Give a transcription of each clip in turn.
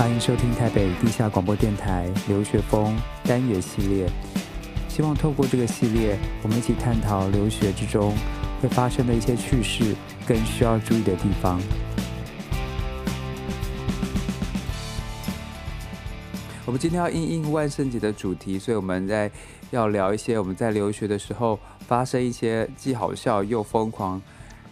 欢迎收听台北地下广播电台留学风单元系列。希望透过这个系列，我们一起探讨留学之中会发生的一些趣事，更需要注意的地方。我们今天要应应万圣节的主题，所以我们在要聊一些我们在留学的时候发生一些既好笑又疯狂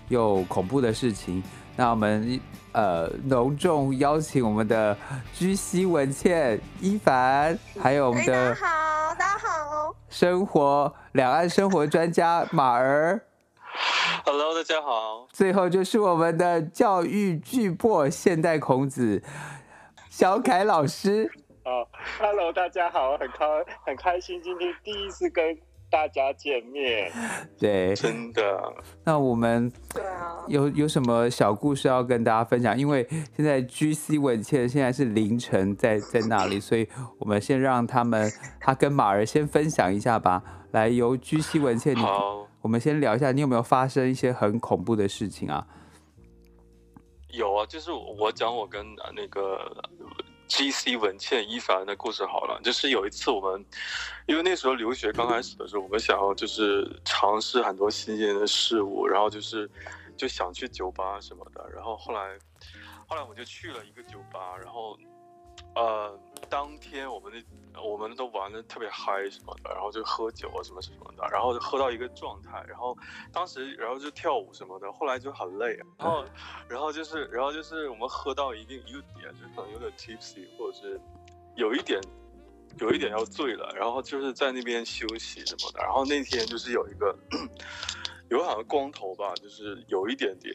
又恐怖的事情。那我们呃隆重邀请我们的居西文倩、一凡，还有我们的大家好，大家好，生活两岸生活专家马儿，Hello，大家好。最后就是我们的教育巨擘现代孔子小凯老师。哦，Hello，大家好，很开很开心，今天第一次跟。大家见面，对，真的。那我们有有什么小故事要跟大家分享？因为现在 GC 文倩现在是凌晨在在那里，所以我们先让他们他跟马儿先分享一下吧。来，由 GC 文倩，你我们先聊一下，你有没有发生一些很恐怖的事情啊？有啊，就是我讲我跟那个。G.C. 文倩伊凡的故事好了，就是有一次我们，因为那时候留学刚开始的时候，我们想要就是尝试很多新鲜的事物，然后就是就想去酒吧什么的，然后后来后来我就去了一个酒吧，然后。呃，当天我们那我们都玩的特别嗨什么的，然后就喝酒啊什么什么的，然后就喝到一个状态，然后当时然后就跳舞什么的，后来就很累，然后然后就是然后就是我们喝到一定一个点，就可能有点 tipsy 或者是有一点有一点要醉了，然后就是在那边休息什么的，然后那天就是有一个有好像光头吧，就是有一点点。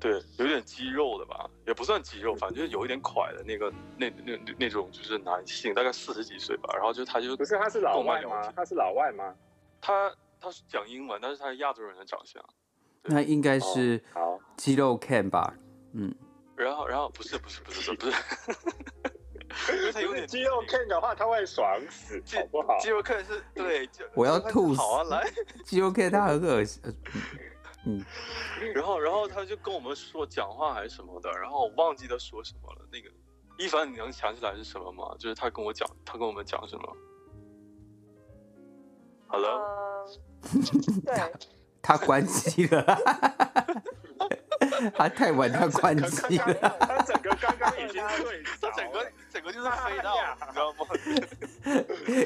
对，有点肌肉的吧，也不算肌肉，反正就是有一点块的那个，那那那那种就是男性，大概四十几岁吧。然后就他就不是他是老外吗？他是老外吗？他他是讲英文，但是他是亚洲人的长相。那应该是好肌肉 Ken 吧？嗯。然后然后不是不是不是不是，因为他有点 肌肉 Ken 的话，他会爽死，好不好？肌肉 Ken 是对，我要吐死。好啊，来，肌肉 Ken 他很恶心。嗯，然后，然后他就跟我们说讲话还是什么的，然后我忘记他说什么了。那个一凡，你能想起来是什么吗？就是他跟我讲，他跟我们讲什么？Hello，对，他关机了，他太晚，他关机了，他整个刚刚已经睡，他整个整个就是飞到，你知道吗？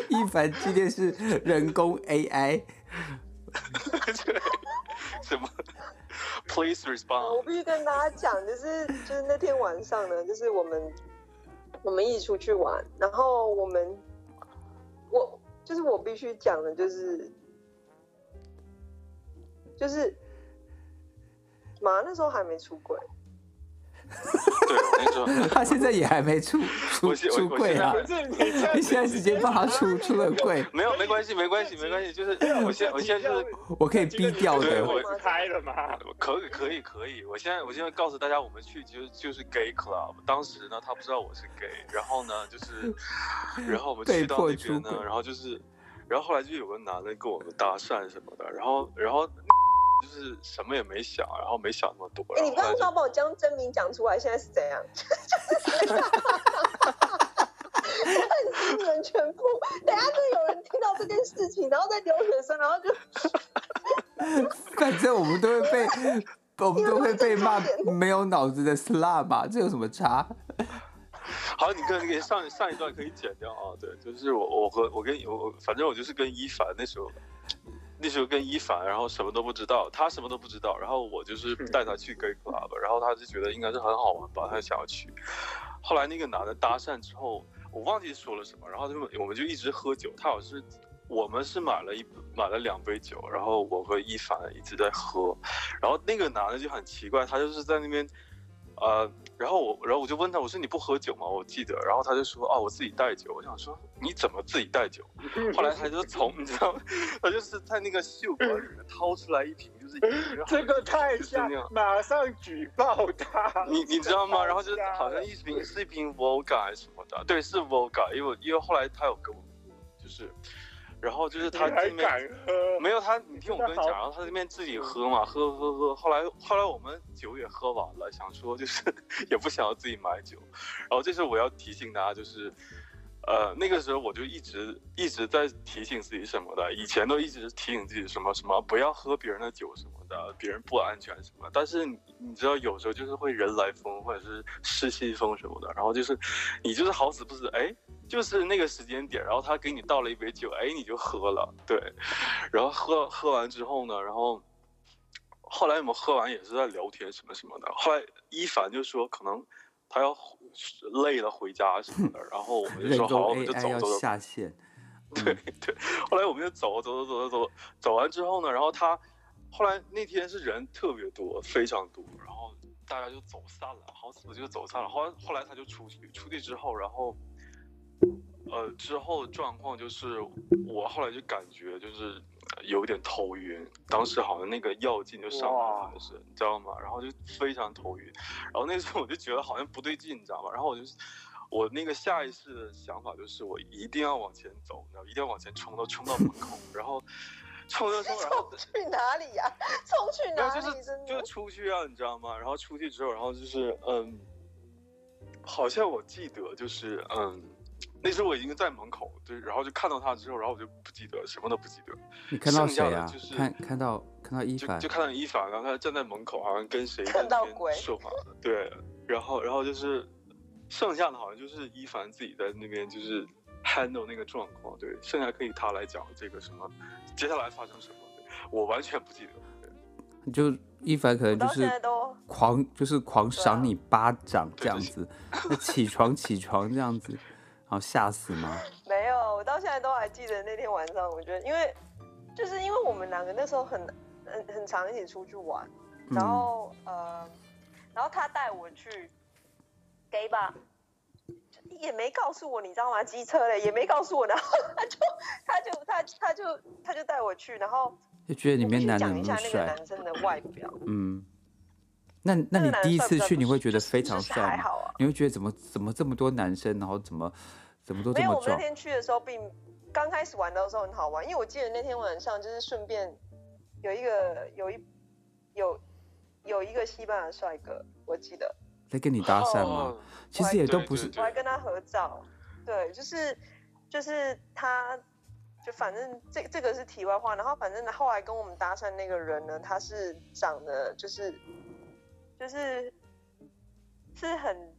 一凡今天是人工 AI。什么？Please respond。我必须跟大家讲，就是就是那天晚上呢，就是我们我们一起出去玩，然后我们我就是我必须讲的，就是就是妈那时候还没出轨。对，我跟你说，他现在也还没出出出柜啊！你现在 直接帮他出出了柜，没有没关系没关系没关系，就是我现在我现在就是我可以逼掉的，我开了吗？可以可以可以，我现在我现在告诉大家，我们去就就是 gay club，当时呢他不知道我是 gay，然后呢就是，然后我们去到那边呢，然后就是，然后后来就有个男的跟我们搭讪什么的，然后然后。就是什么也没想，然后没想那么多。哎、欸，你刚刚把我将真名讲出来，现在是怎样？很新人全部，等下就有人听到这件事情，然后在留学生，然后就，反正我们都会被，我们都会被骂没有脑子的 slut 吧？这有什么差？好，你可以上上一段可以剪掉啊。对，就是我我和我跟我反正我就是跟一凡那时候。那时候跟一凡，然后什么都不知道，他什么都不知道，然后我就是带他去 gay club，然后他就觉得应该是很好玩吧，他想要去。后来那个男的搭讪之后，我忘记说了什么，然后他就我们就一直喝酒，他好像是我们是买了一买了两杯酒，然后我和一凡一直在喝，然后那个男的就很奇怪，他就是在那边。呃，然后我，然后我就问他，我说你不喝酒吗？我记得，然后他就说，啊，我自己带酒。我想说，你怎么自己带酒？后来他就从，你知道吗？他就是在那个袖管里面掏出来一瓶，就是这个太像，马上举报他。你你知道吗？然后就好像一瓶是一瓶 Vodka 还是什么的，对，是 Vodka，因为因为后来他有跟我，就是。然后就是他你还这边？没有他，你听我跟你讲，然后他这边自己喝嘛，喝喝喝，后来后来我们酒也喝完了，想说就是 也不想要自己买酒，然后这时候我要提醒大家就是。呃，那个时候我就一直一直在提醒自己什么的，以前都一直提醒自己什么什么不要喝别人的酒什么的，别人不安全什么。但是你，知道，有时候就是会人来疯或者是失心疯什么的，然后就是你就是好死不死，哎，就是那个时间点，然后他给你倒了一杯酒，哎，你就喝了，对，然后喝喝完之后呢，然后后来我们喝完也是在聊天什么什么的，后来一凡就说可能。他要累了回家什么的，然后我们就说好，我们就走走走。下线。对对，后来我们就走走走走走走，走完之后呢，然后他后来那天是人特别多，非常多，然后大家就走散了，好死不就走散了。后来后来他就出去，出去之后，然后呃之后状况就是我后来就感觉就是。有点头晕，当时好像那个药劲就上来了，还是你知道吗？然后就非常头晕，然后那时候我就觉得好像不对劲，你知道吗？然后我就，我那个下意识的想法就是我一定要往前走，你知道，一定要往前冲到冲到门口，然后冲冲冲，然后冲去哪里呀？冲去哪里？就是就出去啊，你知道吗？然后出去之后，然后就是嗯，好像我记得就是嗯。那时候我已经在门口，对，然后就看到他之后，然后我就不记得，什么都不记得。你看到谁啊？就是看看到看到一凡，就，就看到一凡，然后他站在门口，好像跟谁看到鬼说话。对，然后然后就是剩下的，好像就是一凡自己在那边就是 handle 那个状况。对，剩下可以他来讲这个什么，接下来发生什么，我完全不记得。对，就一凡可能就是狂，就是狂赏你巴掌这样子，那起床起床这样子。好吓死吗？没有，我到现在都还记得那天晚上。我觉得，因为就是因为我们两个那时候很很很常一起出去玩，然后、嗯、呃，然后他带我去 gay bar，也没告诉我，你知道吗？机车嘞，也没告诉我，然后他就他就他他就他就带我去，然后就觉得里面男人讲一下那个男生的外表，嗯。那那你第一次去，你会觉得非常帅吗？还好啊。你会觉得怎么怎么这么多男生，然后怎么怎么都这么壮？没有，我们那天去的时候并刚开始玩的时候很好玩，因为我记得那天晚上就是顺便有一个有一有有一个西班牙帅哥，我记得在跟你搭讪吗？其实也都不是，我还跟他合照。对，就是就是他，就反正这这个是题外话。然后反正后来跟我们搭讪那个人呢，他是长得就是。就是是很，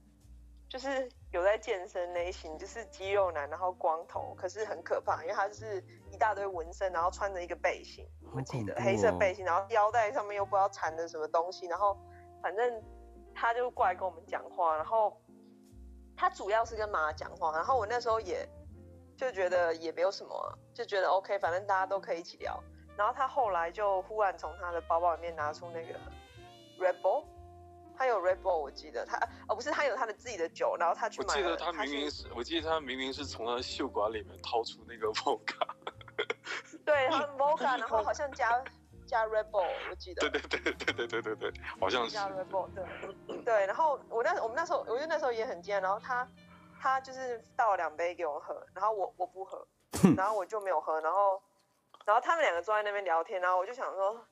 就是有在健身类型，就是肌肉男，然后光头，可是很可怕，因为他是一大堆纹身，然后穿着一个背心，我记得、哦、黑色背心，然后腰带上面又不知道缠着什么东西，然后反正他就过来跟我们讲话，然后他主要是跟妈讲话，然后我那时候也就觉得也没有什么，就觉得 OK，反正大家都可以一起聊，然后他后来就忽然从他的包包里面拿出那个 Red Bull。他有 Red Bull，我记得他哦，不是他有他的自己的酒，然后他去买。我记得他明明是，我记得他明明是从他的袖管里面掏出那个 Vodka。对，他 Vodka，然后好像加 加 Red Bull，我记得。对对对对对对对对，好像是。加 Red Bull，对。对，然后我那我们那时候，我觉得那时候也很惊，然后他他就是倒了两杯给我喝，然后我我不喝，然后我就没有喝，然后然后他们两个坐在那边聊天，然后我就想说。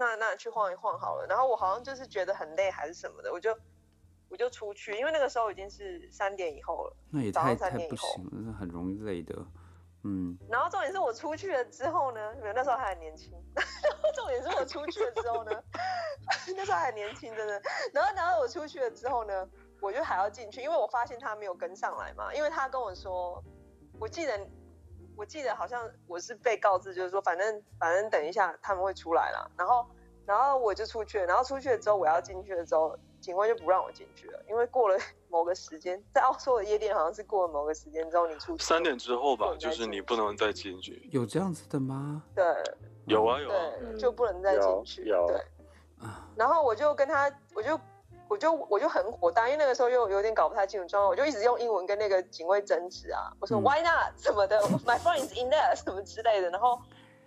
那那去晃一晃好了，然后我好像就是觉得很累还是什么的，我就我就出去，因为那个时候已经是三点以后了，那也太太不行了，那很容易累的，嗯。然后重点是我出去了之后呢，那时候还很年轻，然 后重点是我出去了之后呢，那时候还很年轻真的，然后然后我出去了之后呢，我就还要进去，因为我发现他没有跟上来嘛，因为他跟我说，我记得。我记得好像我是被告知，就是说反正反正等一下他们会出来了，然后然后我就出去了，然后出去了之后我要进去了之后，警官就不让我进去了，因为过了 某个时间，在澳洲的夜店好像是过了某个时间之后你出去三点之后吧，就是你不能再进去。有这样子的吗？对，有啊有啊，对，就不能再进去。对，然后我就跟他，我就。我就我就很火大，因为那个时候又有点搞不太清楚状况，我就一直用英文跟那个警卫争执啊，我说 Why not 什么的，My friend is in there 什么之类的，然后，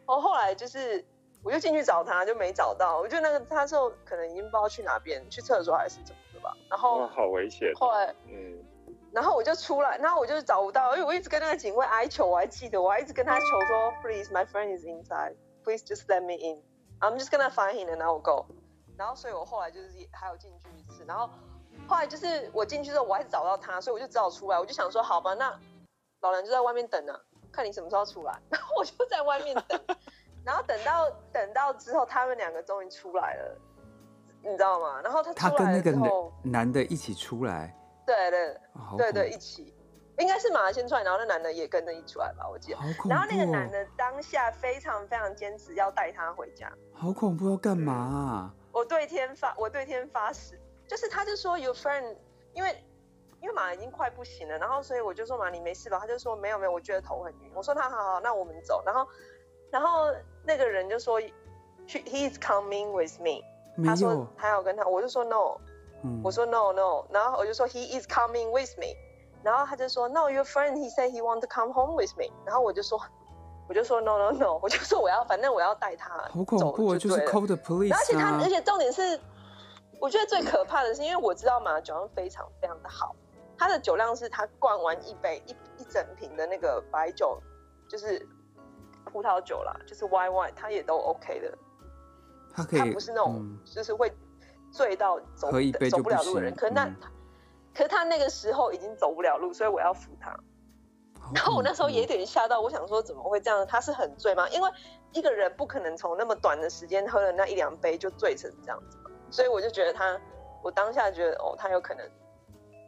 然后后来就是我就进去找他，就没找到，我觉得那个他时候可能已经不知道去哪边，去厕所还是怎么的吧，然后好危险。后来，嗯，然后我就出来，然后我就找不到，因为我一直跟那个警卫哀求，我还记得，我还一直跟他求说，Please, my friend is inside. Please just let me in. I'm just gonna find him and I will go. 然后，所以我后来就是还有进去一次，然后后来就是我进去之后，我还是找到他，所以我就只好出来。我就想说，好吧，那老人就在外面等呢，看你什么时候出来。然后我就在外面等，然后等到等到之后，他们两个终于出来了，你知道吗？然后他他跟那个男男的一起出来。对对对对，一起，应该是马先出来，然后那男的也跟着一出来吧，我记得。好恐怖。然后那个男的当下非常非常坚持要带他回家。好恐怖，要干嘛啊？我对天发，我对天发誓，就是他就说 your friend，因为因为马已经快不行了，然后所以我就说马你没事吧？他就说没有没有，我觉得头很晕。我说他好好，那我们走。然后然后那个人就说 he is coming with me，他说他要跟他，我就说 no。我说 no no，然后我就说 he is coming with me，然后他就说 no your friend he said he want to come home with me，然后我就说我就说 no no no，我就说我要反正我要带他走。好恐怖，就，就是 call the police，啊。而且他而且重点是，我觉得最可怕的是，因为我知道马酒量非常非常的好，他的酒量是他灌完一杯一一整瓶的那个白酒，就是葡萄酒啦，就是 Y Y，他也都 OK 的。他可以，他不是那种，嗯、就是会。醉到走不走不了路的人，可是那，嗯、可是他那个时候已经走不了路，所以我要扶他。然后我那时候也有点吓到，我想说怎么会这样？他是很醉吗？因为一个人不可能从那么短的时间喝了那一两杯就醉成这样子嘛。所以我就觉得他，我当下觉得哦，他有可能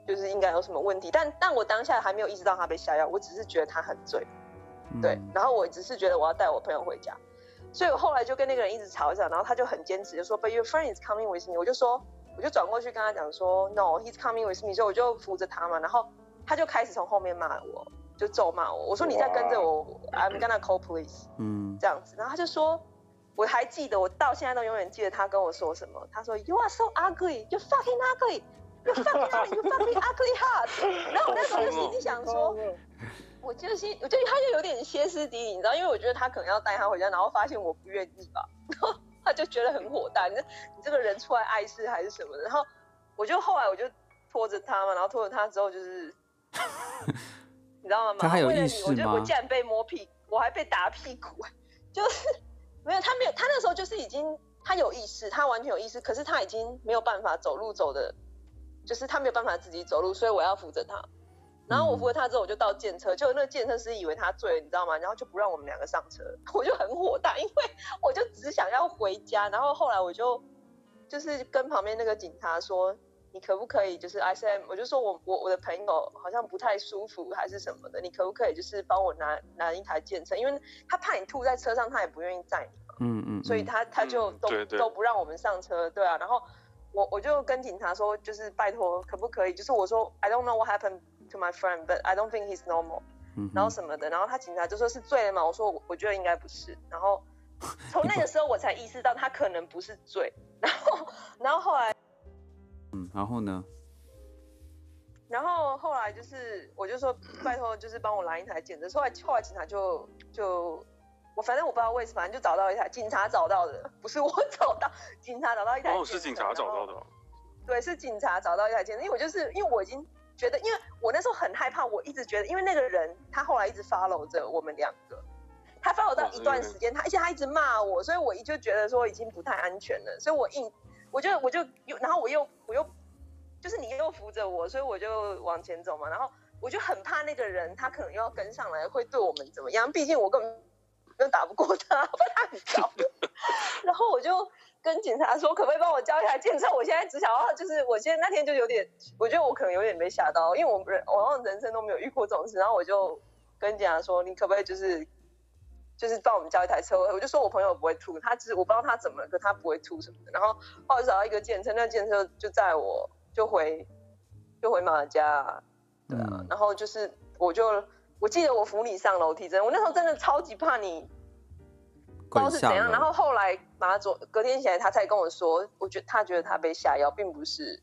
就是应该有什么问题，但但我当下还没有意识到他被下药，我只是觉得他很醉，对，嗯、然后我只是觉得我要带我朋友回家。所以我后来就跟那个人一直吵一吵，然后他就很坚持，就说 But your friend is coming with me。我就说，我就转过去跟他讲说，No，he's coming with me。所以我就扶着他嘛，然后他就开始从后面骂我，就咒骂我。我说你在跟着我，I'm gonna call police。嗯，这样子。然后他就说，我还记得，我到现在都永远记得他跟我说什么。他说，You are so ugly, you fucking ugly, you fucking ugly, you fucking ugly heart。然后我那时候就心里想说。我就是，我觉得他就有点歇斯底里，你知道，因为我觉得他可能要带他回家，然后发现我不愿意吧，然后他就觉得很火大，你你这个人出来碍事还是什么的，然后我就后来我就拖着他嘛，然后拖着他之后就是，你知道吗？他还有意识吗？为了你，我觉得我竟然被摸屁，我还被打屁股，就是 没有，他没有，他那时候就是已经他有意识，他完全有意识，可是他已经没有办法走路走的，就是他没有办法自己走路，所以我要扶着他。然后我扶了他之后，我就到建车，就那个建车师以为他醉了，你知道吗？然后就不让我们两个上车，我就很火大，因为我就只想要回家。然后后来我就就是跟旁边那个警察说，你可不可以就是 I said，我就说我我我的朋友好像不太舒服还是什么的，你可不可以就是帮我拿拿一台健身，因为他怕你吐在车上，他也不愿意载你嘛。嗯嗯。所以他他就都、嗯、对对都不让我们上车，对啊。然后我我就跟警察说，就是拜托可不可以，就是我说 I don't know what happened。To my friend, but I don't think he's normal。嗯然后什么的，然后他警察就说是醉了嘛，我说我我觉得应该不是。然后从那个时候我才意识到他可能不是醉。然后然后后来，嗯，然后呢？然后后来就是我就说 拜托，就是帮我拦一台检车。后来后来警察就就我反正我不知道为什么，反正就找到一台警察找到的，不是我找到，警察找到一台。哦，是警察找到的。对，是警察找到一台检车，因为我就是因为我已经。觉得，因为我那时候很害怕，我一直觉得，因为那个人他后来一直 follow 着我们两个，他 follow 到一段时间，他而且他一直骂我，所以我就觉得说已经不太安全了，所以我硬，我就我就又，然后我又我又，就是你又扶着我，所以我就往前走嘛，然后我就很怕那个人他可能又要跟上来，会对我们怎么样？毕竟我根本又打不过他，我怕他很高，然后我就。跟警察说，可不可以帮我叫一台警车？我现在只想要，就是我现在那天就有点，我觉得我可能有点被吓到，因为我人我好像人生都没有遇过这种事。然后我就跟警察说，你可不可以就是就是帮我们叫一台车？我就说我朋友不会吐，他只是我不知道他怎么了，可他不会吐什么的。然后后来找到一个警车，那警车就载我就回就回马家，对啊。嗯、然后就是我就我记得我扶你上楼梯，真的，我那时候真的超级怕你。不知道是怎样，然后后来马佐隔天起来，他才跟我说，我觉得他觉得他被下药，并不是，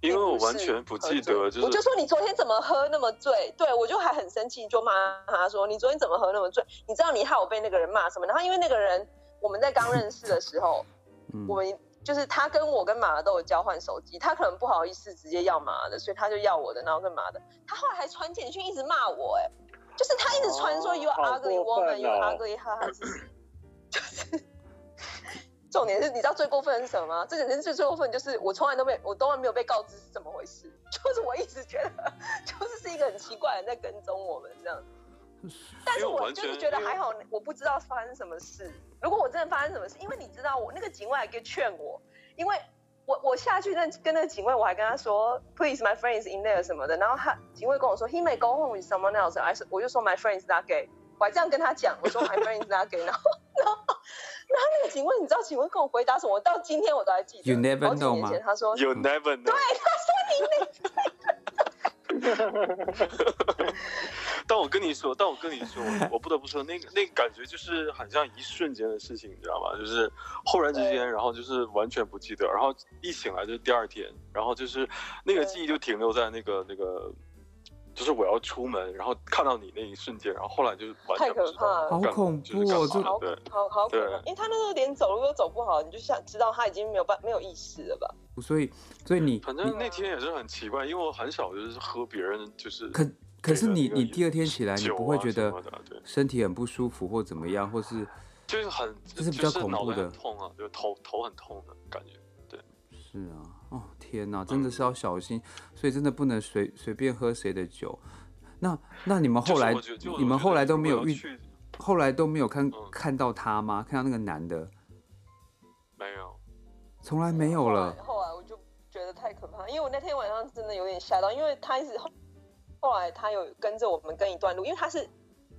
因为我完全不记得，就是我就说你昨天怎么喝那么醉？对，我就还很生气，就骂他说你昨天怎么喝那么醉？你知道你害我被那个人骂什么？然后因为那个人我们在刚认识的时候，我们就是他跟我跟马儿都有交换手机，他可能不好意思直接要马儿的，所以他就要我的，然后跟马的。他后来还传简讯一直骂我，哎，就是他一直传说 you ugly woman，you ugly，哈哈，就是。重点是，你知道最过分的是什么吗？这个人最最过分就是我从来都没有，我从来没有被告知是怎么回事。就是我一直觉得，就是是一个很奇怪的人在跟踪我们这样。但是我就是觉得还好，我不知道发生什么事。如果我真的发生什么事，因为你知道我那个警卫还给劝我，因为我我下去那跟那个警卫，我还跟他说，Please my friend is in there 什么的。然后他警卫跟我说，He may go home with someone else。I 我就说 My friend is not gay。我还这样跟他讲，我说 My friend is not gay。然后然后。然后那个警卫，你知道警卫跟我回答什么？我到今天我都还记得。You never know 吗？他说 You never know。对，他说你那。但我跟你说，但我跟你说，我 不得不说，那个那个感觉就是很像一瞬间的事情，你知道吗？就是忽然之间，然后就是完全不记得，然后一醒来就是第二天，然后就是那个记忆就停留在那个那个。就是我要出门，然后看到你那一瞬间，然后后来就完全不知道。太可怕了，好恐怖哦！就好好好可怕，因为他那时候连走路都走不好，你就想知道他已经没有办没有意识了吧？所以，所以你反正那天也是很奇怪，因为我很少就是喝别人就是。可可是你你第二天起来，你不会觉得身体很不舒服或怎么样，或是就是很就是比较恐怖的痛啊，就头头很痛的感觉。对，是啊。哦天哪，真的是要小心，嗯、所以真的不能随随便喝谁的酒。那那你们后来你们后来都没有遇，后来都没有看、嗯、看到他吗？看到那个男的？没有，从来没有了。后来我就觉得太可怕，因为我那天晚上真的有点吓到，因为他一直后后来他有跟着我们跟一段路，因为他是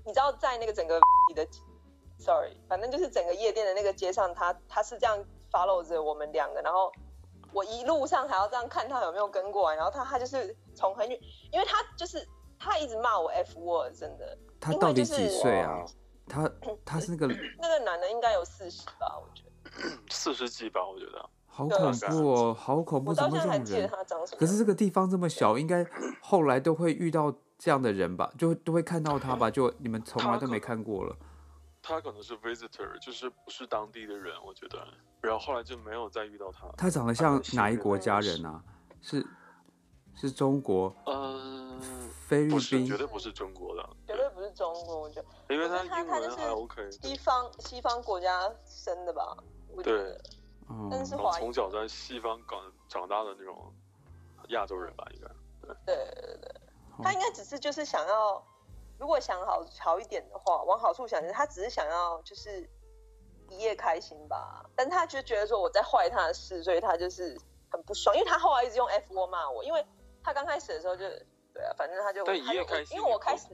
你知道在那个整个 你的，sorry，反正就是整个夜店的那个街上，他他是这样 follow 着我们两个，然后。我一路上还要这样看他有没有跟过来，然后他他就是从很远，因为他就是他一直骂我 F word，真的。他到底几岁啊？他他是那个那个男的应该有四十吧，我觉得。四十几吧，我觉得。好恐怖哦，好恐怖，怎么会这种人？可是这个地方这么小，应该后来都会遇到这样的人吧？就都会看到他吧？就你们从来都没看过了。他可能是 visitor，就是不是当地的人，我觉得。然后后来就没有再遇到他。他长得像哪一国家人啊？是是中国？嗯，菲律宾？绝对不是中国的，绝对不是中国，我觉得。因为他英文还 OK。西方西方国家生的吧？对。但是从小在西方长长大的那种亚洲人吧，应该。对对对对，他应该只是就是想要。如果想好好一点的话，往好处想，他只是想要就是一夜开心吧。但他就觉得说我在坏他的事，所以他就是很不爽。因为他后来一直用 F word 骂我，因为他刚开始的时候就对啊，反正他就对一夜开心，因为我开始，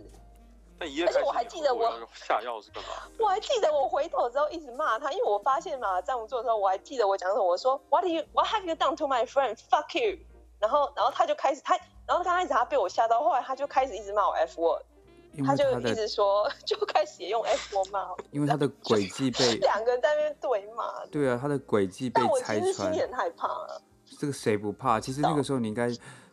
但一夜开心，而且我还记得我下药是干嘛？我还记得我回头之后一直骂他，因为我发现嘛，站不住的时候，我还记得我讲什么，我说 What do you What have you done to my friend? Fuck you！然后然后他就开始他，然后刚开始他被我吓到，后来他就开始一直骂我 F word。他，他就一直说，就开始也用 F 4骂，因为他的轨迹被两个人在那边对骂。对啊，他的轨迹被拆穿。我其实心里很害怕啊。这个谁不怕？其实那个时候你应该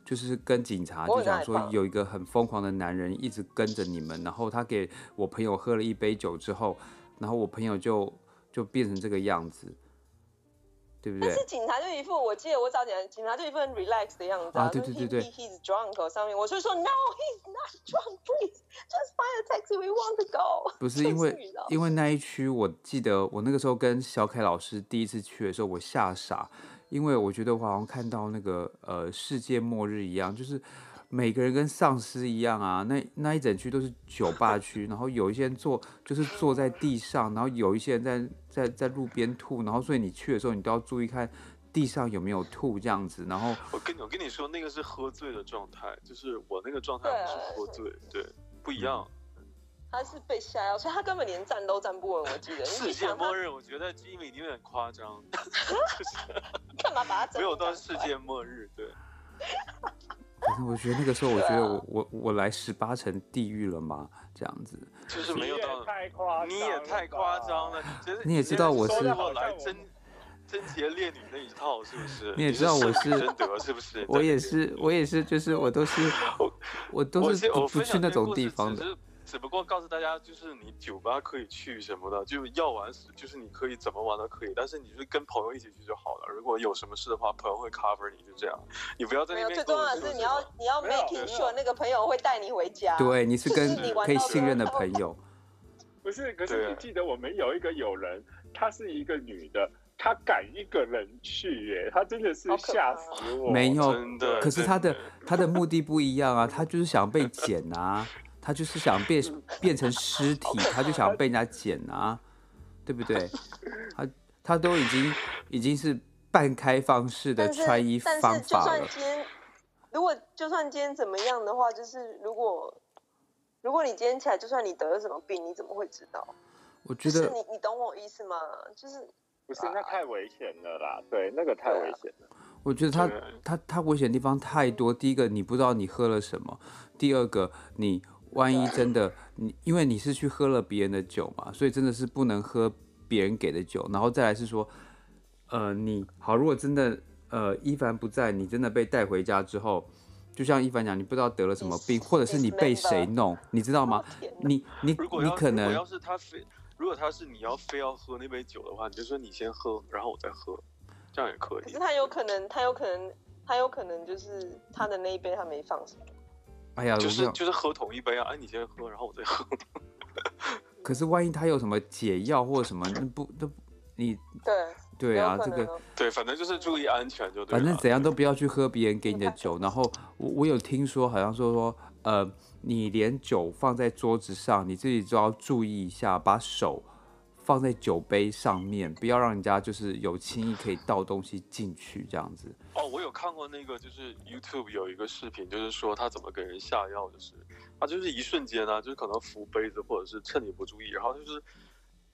就是跟警察就讲说，有一个很疯狂的男人一直跟着你们，然后他给我朋友喝了一杯酒之后，然后我朋友就就变成这个样子。对不对？但是警察就一副，我记得我找警察，警察就一副很 relax 的样子啊。对对对对。He's drunk 上面，我就说 No, he's not drunk. Please, just find a taxi. We want to go. 不是 因为，因为那一区，我记得我那个时候跟小凯老师第一次去的时候，我吓傻，因为我觉得我好像看到那个呃世界末日一样，就是。每个人跟丧尸一样啊，那那一整区都是酒吧区，然后有一些人坐就是坐在地上，然后有一些人在在在路边吐，然后所以你去的时候你都要注意看地上有没有吐这样子，然后我跟你我跟你说那个是喝醉的状态，就是我那个状态不是喝醉，对，对，不一样。他是被下药，所以他根本连站都站不稳。我记得 世界末日，我觉得吉米有点夸张，干嘛把他没有到世界末日？对。可是我觉得那个时候，我觉得我我我来十八层地狱了吗？这样子，就是没有到太夸张，你也太夸张了。你也知道我是我来贞贞洁烈女那一套，是不是？你也知道我是贞德，是不是？我也是，我也是，就是我都是我都是不去那种地方的。只不过告诉大家，就是你酒吧可以去什么的，就要玩，就是你可以怎么玩都可以，但是你就是跟朋友一起去就好了。如果有什么事的话，朋友会 cover 你，就这样。你不要在那边。最重要的是你要你要 making sure 那个朋友会带你回家。对，你是跟可以信任的朋友。不是，可是你记得我们有一个友人，她是一个女的，她敢一个人去耶，她真的是吓死我。没有，可是她的她的目的不一样啊，她就是想被捡啊。他就是想变变成尸体，他就想被人家捡啊，对不对？他他都已经已经是半开放式的穿衣方法了。但是，但是就算今天，如果就算今天怎么样的话，就是如果如果你今天起来，就算你得了什么病，你怎么会知道？我觉得你你懂我意思吗？就是不是那太危险了啦，对，那个太危险了。我觉得他他他危险的地方太多。第一个，你不知道你喝了什么；第二个，你。万一真的你，因为你是去喝了别人的酒嘛，所以真的是不能喝别人给的酒。然后再来是说，呃，你好，如果真的呃一凡不在，你真的被带回家之后，就像一凡讲，你不知道得了什么病，或者是你被谁弄，你知道吗？你你你可能，如果要是他非，如果他是你要非要喝那杯酒的话，你就说你先喝，然后我再喝，这样也可以。可是他有可能，他有可能，他有可能就是他的那一杯他没放什么。哎呀，就是就是喝同一杯啊！哎，你先喝，然后我再喝。可是万一他有什么解药或者什么，那不都你 对对啊，这个对，反正就是注意安全就对。反正怎样都不要去喝别人给你的酒。然后我我有听说，好像说说呃，你连酒放在桌子上，你自己都要注意一下，把手。放在酒杯上面，不要让人家就是有轻易可以倒东西进去这样子。哦，我有看过那个，就是 YouTube 有一个视频，就是说他怎么给人下药，就是他就是一瞬间呢，就是可能扶杯子，或者是趁你不注意，然后就是，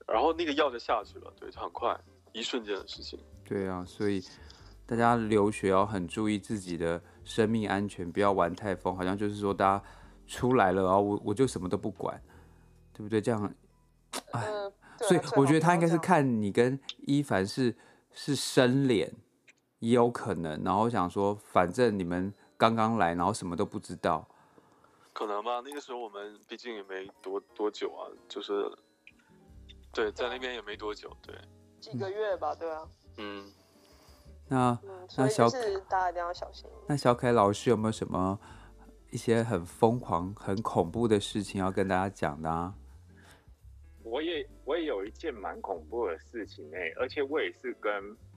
然后那个药就下去了，对，就很快，一瞬间的事情。对啊，所以大家留学要很注意自己的生命安全，不要玩太疯，好像就是说大家出来了，然后我我就什么都不管，对不对？这样，哎。呃所以我觉得他应该是看你跟一凡是是生脸，也有可能，然后想说，反正你们刚刚来，然后什么都不知道，可能吧。那个时候我们毕竟也没多多久啊，就是对，在那边也没多久，对，几个月吧，对啊，嗯，那那小是大家一定要小心。那小凯老师有没有什么一些很疯狂、很恐怖的事情要跟大家讲的啊？我也我也有一件蛮恐怖的事情哎、欸，而且我也是跟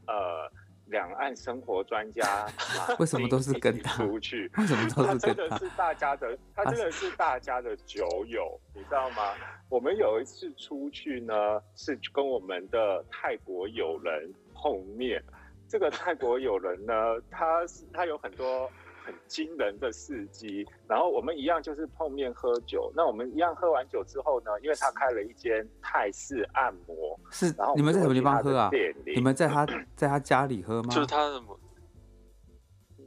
呃两岸生活专家，为什么都是跟他出去？为什么都是跟他？他真的是大家的，他真的是大家的酒友，你知道吗？我们有一次出去呢，是跟我们的泰国友人碰面。这个泰国友人呢，他是他有很多。很惊人的事迹，然后我们一样就是碰面喝酒。那我们一样喝完酒之后呢，因为他开了一间泰式按摩，是，然后你们在什么地方喝啊？你们在他 在他家里喝吗？就是他的，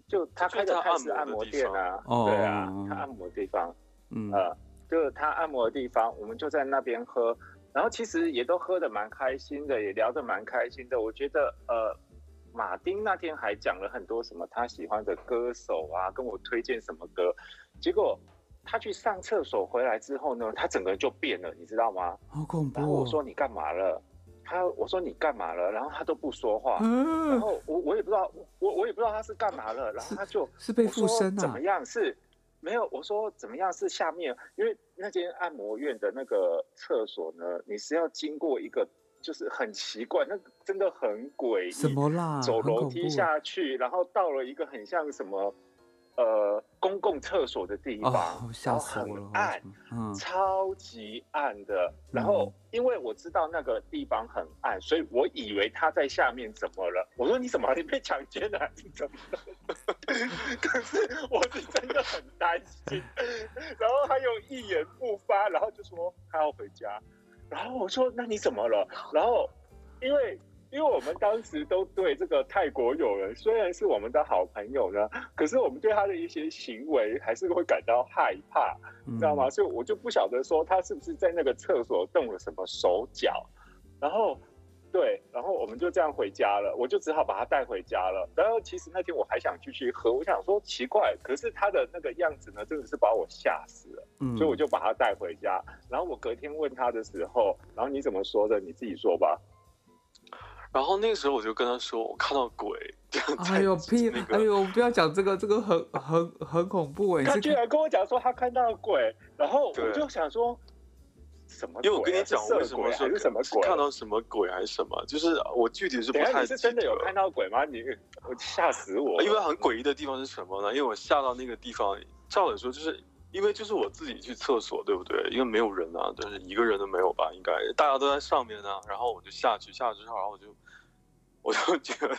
就他开的泰式按摩店啊，对啊，他按摩的地方，嗯，呃，就是他按摩的地方，我们就在那边喝，然后其实也都喝的蛮开心的，也聊得蛮开心的。我觉得，呃。马丁那天还讲了很多什么他喜欢的歌手啊，跟我推荐什么歌，结果他去上厕所回来之后呢，他整个人就变了，你知道吗？好恐怖！然后我说你干嘛了？他我说你干嘛了？然后他都不说话。嗯、然后我我也不知道，我我也不知道他是干嘛了。然后他就是，是被附身啊？怎么样？是没有？我说怎么样？是下面，因为那间按摩院的那个厕所呢，你是要经过一个。就是很奇怪，那真的很诡异。什么啦？走楼梯下去，然后到了一个很像什么，呃，公共厕所的地方，哦、吓死我了，然后很暗，嗯、超级暗的。然后因为我知道那个地方很暗，所以我以为他在下面怎么了？我说你怎么你被强奸了？你怎么了？可是我是真的很担心。然后他又一言不发，然后就说他要回家。然后我说：“那你怎么了？”然后，因为因为我们当时都对这个泰国友人虽然是我们的好朋友呢，可是我们对他的一些行为还是会感到害怕，你知道吗？所以我就不晓得说他是不是在那个厕所动了什么手脚。然后，对，然后我们就这样回家了。我就只好把他带回家了。然后其实那天我还想继续喝，我想说奇怪，可是他的那个样子呢，真的是把我吓死了。嗯，所以我就把他带回家。然后我隔天问他的时候，然后你怎么说的？你自己说吧。然后那个时候我就跟他说，我看到鬼。哎呦屁！哎呦，不要讲这个，这个很很很恐怖哎。他居然跟我讲说他看到鬼，然后我就想说。什么？因为我跟你讲，为什么说是什么鬼？看到什么鬼还是什么？就是我具体是不太记得。你是真的有看到鬼吗？你我吓死我！因为很诡异的地方是什么呢？因为我下到那个地方，照理说就是因为就是我自己去厕所，对不对？因为没有人啊，但是一个人都没有吧？应该大家都在上面呢。然后我就下去，下去之后，然后我就。我就觉得，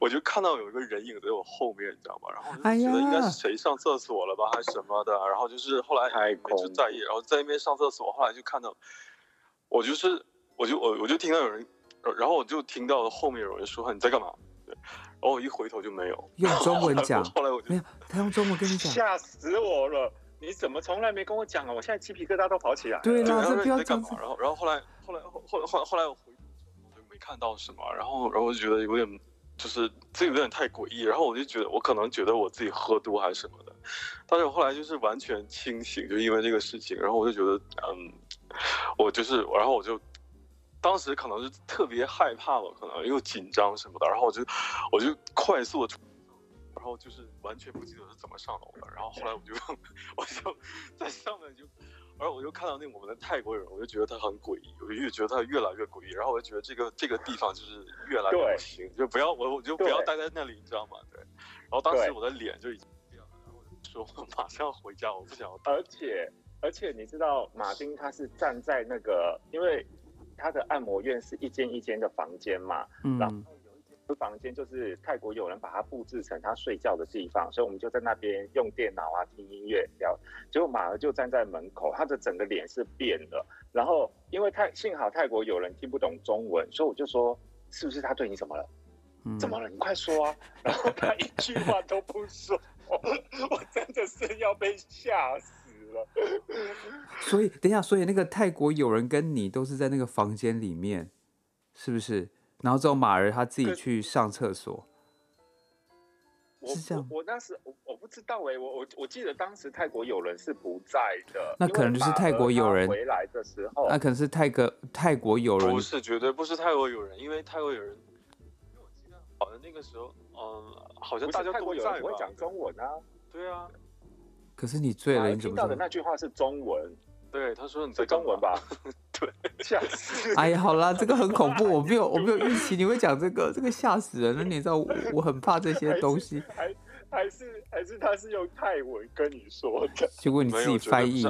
我就看到有一个人影在我后面，你知道吗？然后我就觉得应该是谁上厕所了吧，还是什么的。然后就是后来还没就在意，然后在那边上厕所。后来就看到，我就是，我就我我就听到有人，然后我就听到后面有人说：“你在干嘛？”对，然后我一回头就没有用中文讲。后来我就没有，他用中文跟你讲，吓死我了！你怎么从来没跟我讲啊？我现在鸡皮疙瘩都跑起来。对啊，这不要讲。然后然后后来后来后后后后来我回。看到什么，然后，然后就觉得有点，就是这有点太诡异，然后我就觉得我可能觉得我自己喝多还是什么的，但是我后来就是完全清醒，就因为这个事情，然后我就觉得，嗯，我就是，然后我就，当时可能是特别害怕吧，可能又紧张什么的，然后我就，我就快速的，然后就是完全不记得是怎么上楼的，然后后来我就，我就在上面就。然后我就看到那我们的泰国人，我就觉得他很诡异，我就越觉得他越来越诡异。然后我就觉得这个这个地方就是越来越不行，就不要我我就不要待在那里，你知道吗？对。然后当时我的脸就已经这样了，然后我就说我马上要回家，我不想要。而且而且你知道马丁他是站在那个，因为他的按摩院是一间一间的房间嘛，嗯。然后房间就是泰国有人把它布置成他睡觉的地方，所以我们就在那边用电脑啊听音乐聊。结果马儿就站在门口，他的整个脸是变了。然后因为泰幸好泰国有人听不懂中文，所以我就说是不是他对你怎么了？嗯、怎么了？你快说啊！然后他一句话都不说，我真的是要被吓死了。所以等一下，所以那个泰国友人跟你都是在那个房间里面，是不是？然后之后马儿他自己去上厕所，是这样。我，我那时我我不知道哎、欸，我我我记得当时泰国友人是不在的。那可能就是泰国友人回来的时候。那可能是泰国泰国友人。不是，绝对不是泰国友人，因为泰国友人，因为我记得好像那个时候，嗯，好像大家泰国友人不会讲中文啊。对啊。可是你醉了，你怎么听到的那句话是中文？对，他说你在中文吧？对，吓死！哎呀，好啦，这个很恐怖，我没有，我没有预期你会讲这个，这个吓死人了。你知道我，我很怕这些东西。还还是还是他是用泰文跟你说的，结果你自己翻译。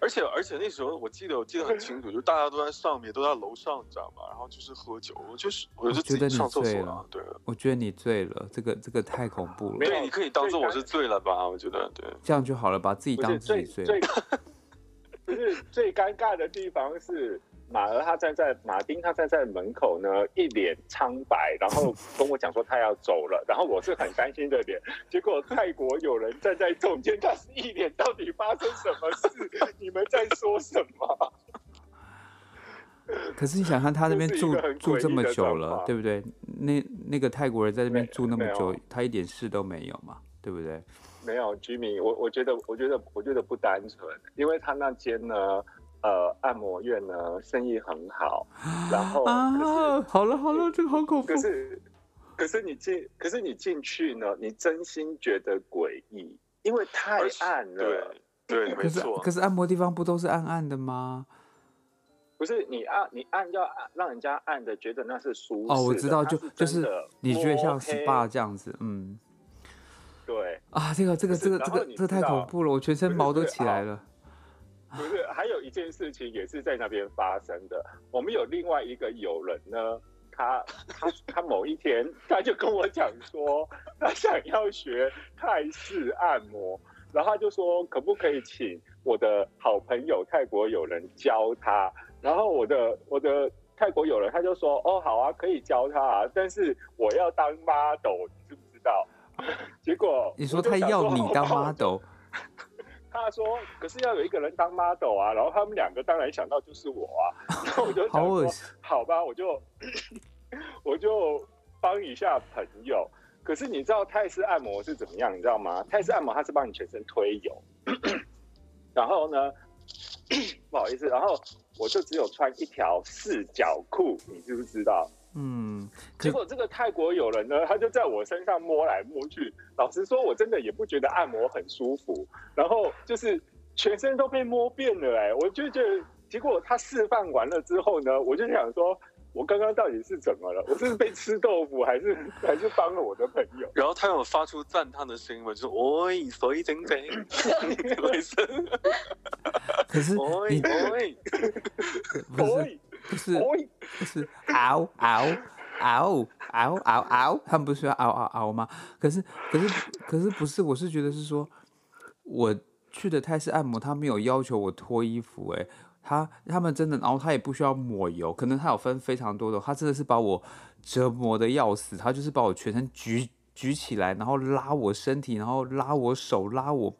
而且而且那时候我记得我记得很清楚，就大家都在上面，都在楼上，你知道吗？然后就是喝酒，我就是我就觉得你醉了。对，我觉得你醉了，这个这个太恐怖了。对，你可以当做我是醉了吧？我觉得对，这样就好了，把自己当自己醉了。可是最尴尬的地方是马儿他站在马丁他站在门口呢，一脸苍白，然后跟我讲说他要走了，然后我是很担心的脸，结果泰国有人站在中间，他是一脸到底发生什么事？你们在说什么？可是你想看他那边住住这么久了，对不对？那那个泰国人在那边住那么久，他一点事都没有嘛，对不对？没有，Jimmy，我我觉得，我觉得，我觉得不单纯，因为他那间呢，呃，按摩院呢，生意很好，然后啊，好了好了，这个好恐怖。可是，可是你进，可是你进去呢，你真心觉得诡异，因为太暗了。对，对，没错。可是按摩地方不都是暗暗的吗？不是你按，你按要按让人家按的，觉得那是舒适。哦，我知道，就就是你觉得像 SPA 这样子，嗯。对啊，这个这个这个这个这个太恐怖了，我全身毛都起来了。不是，还有一件事情也是在那边发生的。我们有另外一个友人呢，他他他某一天他就跟我讲说，他想要学泰式按摩，然后他就说可不可以请我的好朋友泰国友人教他。然后我的我的泰国友人他就说哦好啊，可以教他啊，但是我要当 model，你知不知道？结果你说他要你当 model，他说可是要有一个人当 model 啊，然后他们两个当然想到就是我啊，然后我就 想说好吧，我就我就帮一下朋友。可是你知道泰式按摩是怎么样？你知道吗？泰式按摩它是帮你全身推油，然后呢，不好意思，然后我就只有穿一条四角裤，你知不知道？嗯，结果这个泰国友人呢，他就在我身上摸来摸去。老实说，我真的也不觉得按摩很舒服。然后就是全身都被摸遍了，哎，我就觉得。结果他示范完了之后呢，我就想说，我刚刚到底是怎么了？我是被吃豆腐，还是 还是帮了我的朋友？然后他有发出赞叹的声音，就是“喂，水整整”，卫生。可是你，喂，不是，不是，不是，嗷嗷嗷嗷嗷嗷，他们不是要嗷嗷嗷吗？可是，可是，可是不是？我是觉得是说，我去的泰式按摩，他没有要求我脱衣服，哎。他他们真的，然后他也不需要抹油，可能他有分非常多的，他真的是把我折磨的要死，他就是把我全身举举起来，然后拉我身体，然后拉我手，拉我，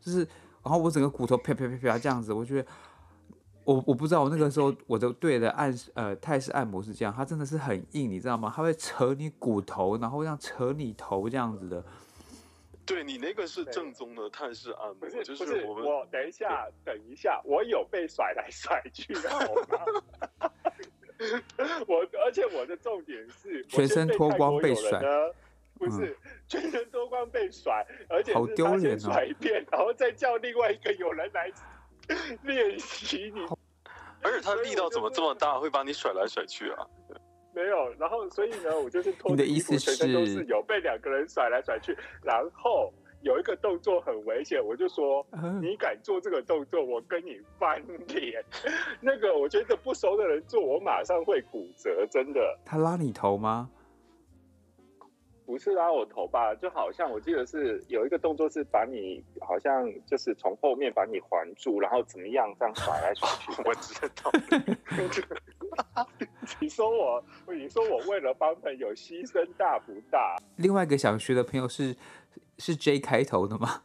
就是，然后我整个骨头啪啪啪啪这样子，我觉得，我我不知道我那个时候我的对的按呃泰式按摩是这样，它真的是很硬，你知道吗？它会扯你骨头，然后这样扯你头这样子的。对你那个是正宗的泰式按摩，不是就是我们。我等一下，等一下，我有被甩来甩去的，好吗？我而且我的重点是全身脱光被甩，不是、嗯、全身脱光被甩，而且好丢脸哦！甩一遍，然后再叫另外一个有人来 练习你，而且他力道怎么这么大，会把你甩来甩去啊？没有，然后所以呢，我就是脱的衣服全身都是有被两个人甩来甩去，然后有一个动作很危险，我就说、嗯、你敢做这个动作，我跟你翻脸。那个我觉得不熟的人做，我马上会骨折，真的。他拉你头吗？不是拉我头吧？就好像我记得是有一个动作是把你好像就是从后面把你环住，然后怎么样这样甩来甩去。我知道。你说我，你说我为了帮朋友牺牲大不大？另外一个想学的朋友是是 J 开头的吗？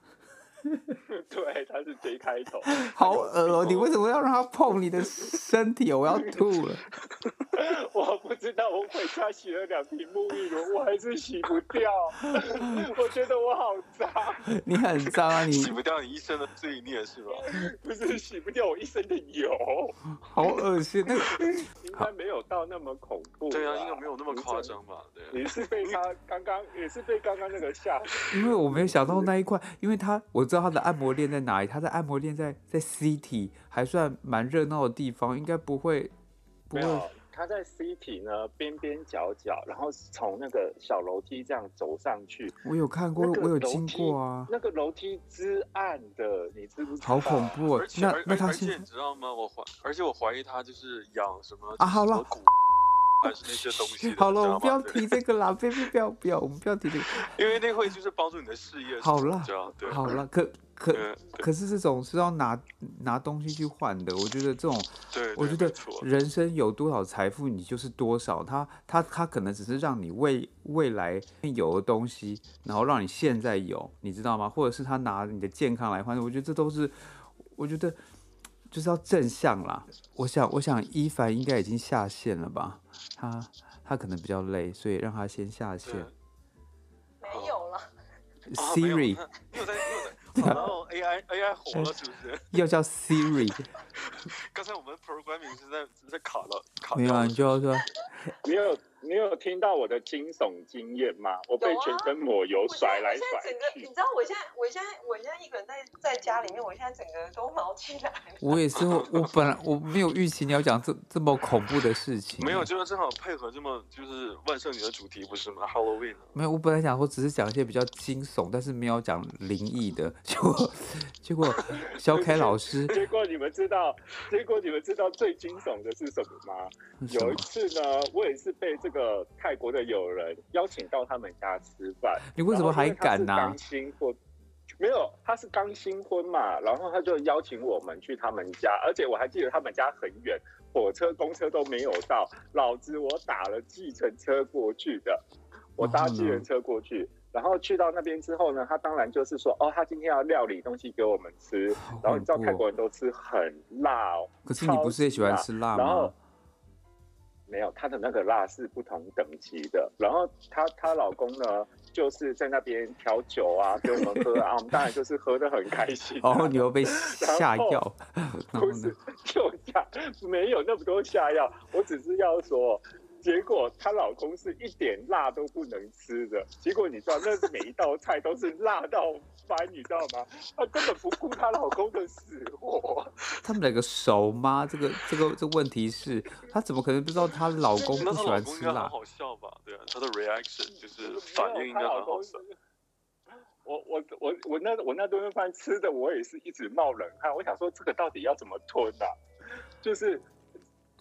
对，他是 J 开头。好恶哦！你为什么要让他碰你的身体？我要吐了。我不知道，我回家洗了两瓶沐浴露，我还是洗不掉。我觉得我好脏。你很脏啊！你洗不掉你一身的罪孽是吧？不是洗不掉我一身的油。好恶心！那应该没有到那么恐怖。对啊，应该没有那么夸张吧？对。你是被他刚刚，也是被刚刚那个吓。因为我没有想到那一块，因为他我知道他的按摩店在哪里，他的按摩店在在 City，还算蛮热闹的地方，应该不会不会。他在 City 呢，边边角角，然后从那个小楼梯这样走上去。我有看过，我有经过啊。那个楼梯之暗的，你知不知道？好恐怖啊！那那他而且你知道吗？我怀，而且我怀疑他就是养什么啊？好了，还是那些东西。好了，我们不要提这个啦，别别不要不要，我们不要提这个，因为那会就是帮助你的事业。好了，对，好了，可。可可是这种是要拿拿东西去换的，我觉得这种，对，我觉得人生有多少财富，你就是多少。他他他可能只是让你未未来有的东西，然后让你现在有，你知道吗？或者是他拿你的健康来换，我觉得这都是，我觉得就是要正向啦。我想我想伊凡应该已经下线了吧？他他可能比较累，所以让他先下线。没有了，Siri 又在又在。然后 AI AI 火了是不是？又叫 Siri。刚才我们 programming 是在是在卡了卡。没有啊，你就要说。没有你有听到我的惊悚经验吗？我被全身抹油甩来甩去。你知道我现在我现在我现在一个人在在家里面，我现在整个都毛起来。我也是，我本来我没有预期你要讲这这么恐怖的事情。没有，就是正好配合这么就是万圣节的主题不是吗？Halloween。没有，我本来想说只是讲一些比较惊悚，但是没有讲灵异的。结果 结果小凯老师。结果你们知道，结果你们知道最惊悚的是什么吗？有一次呢，我也是被这个泰国的友人邀请到他们家吃饭。你为什么还敢呢？刚新婚，没有，他是刚新婚嘛，然后他就邀请我们去他们家，而且我还记得他们家很远，火车、公车都没有到，老子我打了计程车过去的，我搭计程车过去，然后去到那边之后呢，他当然就是说，哦，他今天要料理东西给我们吃，然后你知道泰国人都吃很辣哦，可是你不是也喜欢吃辣吗？然后没有，她的那个辣是不同等级的。然后她她老公呢，就是在那边调酒啊，给我们喝啊，我们当然就是喝得很开心，啊。哦，你又被下药？不是，就下没有那么多下药，我只是要说。结果她老公是一点辣都不能吃的，结果你知道，那每一道菜都是辣到翻，你知道吗？她根本不顾她老公的死活。他们两个熟吗？这个这个这个问题是，她怎么可能不知道她老公不喜欢吃辣？好笑吧？对啊，她的 reaction 就是反应应该很好笑。我我我我那我那顿饭吃的，我也是一直冒冷汗。我想说，这个到底要怎么吞啊？就是。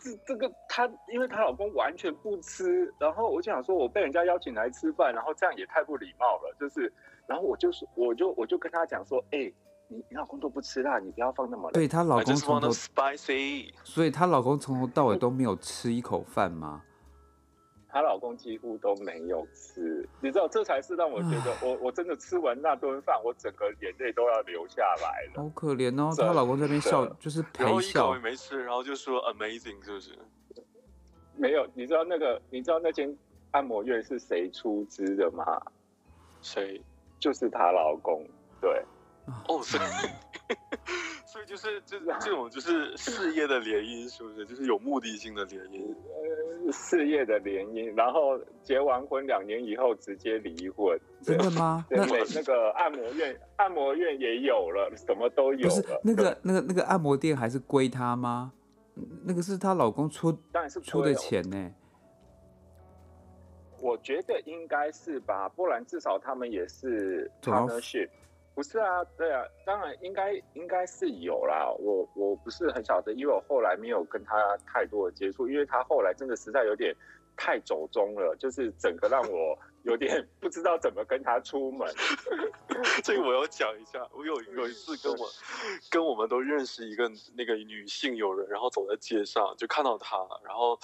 这这个她，因为她老公完全不吃，然后我就想说，我被人家邀请来吃饭，然后这样也太不礼貌了，就是，然后我就说，我就我就跟她讲说，哎、欸，你你老公都不吃辣，你不要放那么辣。对她老公从头 spicy，所以她老公从头到尾都没有吃一口饭吗？她老公几乎都没有吃，你知道，这才是让我觉得我，我我真的吃完那顿饭，我整个眼泪都要流下来了。好可怜哦，她老公在那边笑，就是陪笑。然后一口也没吃，然后就说 amazing，是不是？没有，你知道那个，你知道那间按摩院是谁出资的吗？谁？就是她老公，对。哦，是。所以就是就是这种就是事业的联姻，是不是？就是有目的性的联姻。呃，事业的联姻，然后结完婚两年以后直接离婚。真的吗？对，那那个按摩院，按摩院也有了，什么都有了。不是那个那个那个按摩店还是归她吗？那个是她老公出，当然是出的钱呢。我觉得应该是吧，不然至少他们也是 partnership。不是啊，对啊，当然应该应该是有啦。我我不是很晓得，因为我后来没有跟他太多的接触，因为他后来真的实在有点太走中了，就是整个让我有点 不知道怎么跟他出门。这个我要讲一下，我有有一次跟我 跟我们都认识一个那个女性友人，然后走在街上就看到他，然后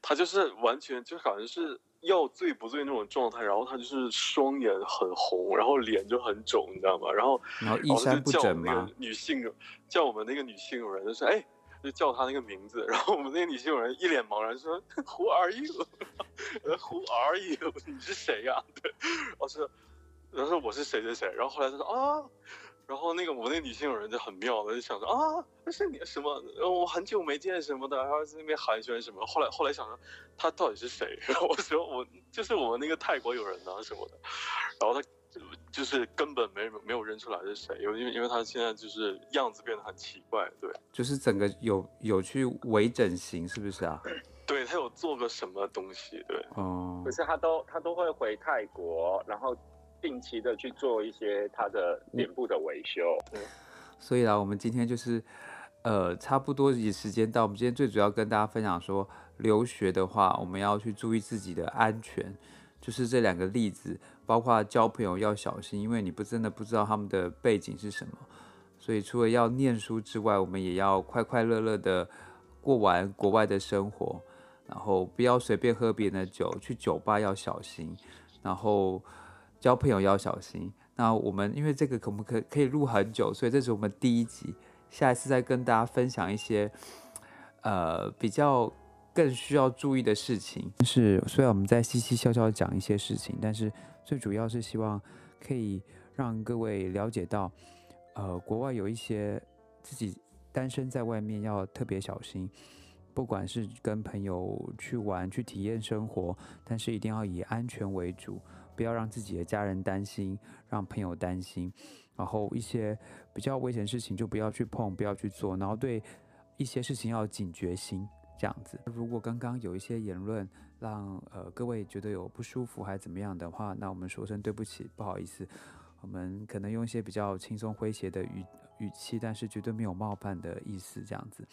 他就是完全就好像是。要醉不醉那种状态，然后他就是双眼很红，然后脸就很肿，你知道吗？然后然后衣衫不整吗？女性叫我们那个女性友人就说：“哎，就叫他那个名字。”然后我们那个女性友人一脸茫然说：“Who are you？Who are you？你是谁呀？” 对，我说：“然后说我是谁谁谁。”然后后来他说：“啊。”然后那个我那个女性友人就很妙的就想着啊，那是你什么？我很久没见什么的，然后在那边寒暄什么。后来后来想着他到底是谁？然后我说我就是我们那个泰国友人啊什么的。然后他就是根本没没有认出来是谁，因为因为他现在就是样子变得很奇怪，对，就是整个有有去微整形是不是啊？对，他有做个什么东西？对，哦，可是他都他都会回泰国，然后。定期的去做一些他的脸部的维修，嗯，所以啦，我们今天就是，呃，差不多也时间到。我们今天最主要跟大家分享说，留学的话，我们要去注意自己的安全。就是这两个例子，包括交朋友要小心，因为你不真的不知道他们的背景是什么。所以除了要念书之外，我们也要快快乐乐的过完国外的生活，然后不要随便喝别人的酒，去酒吧要小心，然后。交朋友要小心。那我们因为这个可不可可以录很久，所以这是我们第一集。下一次再跟大家分享一些呃比较更需要注意的事情。但是虽然我们在嘻嘻笑笑讲一些事情，但是最主要是希望可以让各位了解到，呃，国外有一些自己单身在外面要特别小心，不管是跟朋友去玩去体验生活，但是一定要以安全为主。不要让自己的家人担心，让朋友担心，然后一些比较危险的事情就不要去碰，不要去做，然后对一些事情要警觉心，这样子。如果刚刚有一些言论让呃各位觉得有不舒服还是怎么样的话，那我们说声对不起，不好意思，我们可能用一些比较轻松诙谐的语语气，但是绝对没有冒犯的意思，这样子。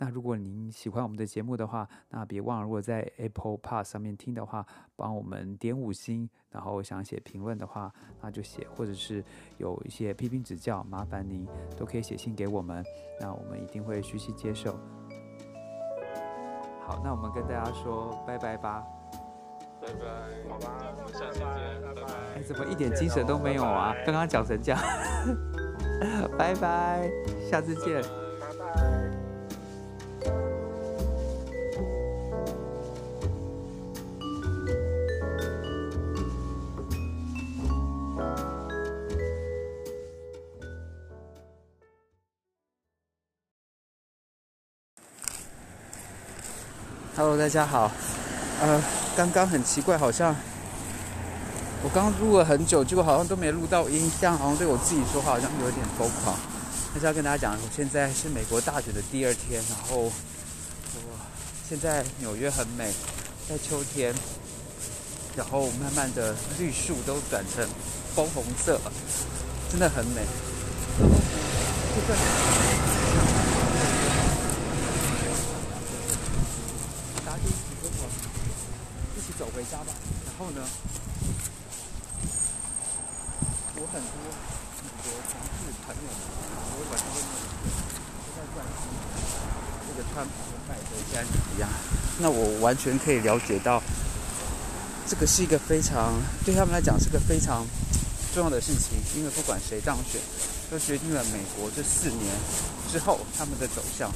那如果您喜欢我们的节目的话，那别忘了，如果在 Apple Podcast 上面听的话，帮我们点五星，然后想写评论的话，那就写，或者是有一些批评指教，麻烦您都可以写信给我们，那我们一定会虚心接受。好，那我们跟大家说拜拜吧，拜拜，好吧，我们下次见，拜拜。哎，怎么一点精神都没有啊？刚刚讲成这样，拜拜，下次见。Hello，大家好。呃，刚刚很奇怪，好像我刚录了很久，结果好像都没录到音，这样好像对我自己说话好像有点疯狂。还是要跟大家讲，我现在是美国大选的第二天，然后我现在纽约很美，在秋天，然后慢慢的绿树都转成枫红色，真的很美就在。走回家吧。然后呢，我很多很多同事朋友们，我晚上都没有都在关心这个川普跟拜登现在怎么样。那我完全可以了解到，这个是一个非常对他们来讲是个非常重要的事情，因为不管谁当选，都决定了美国这四年之后他们的走向，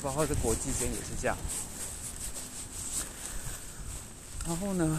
包括在国际间也是这样。然后呢？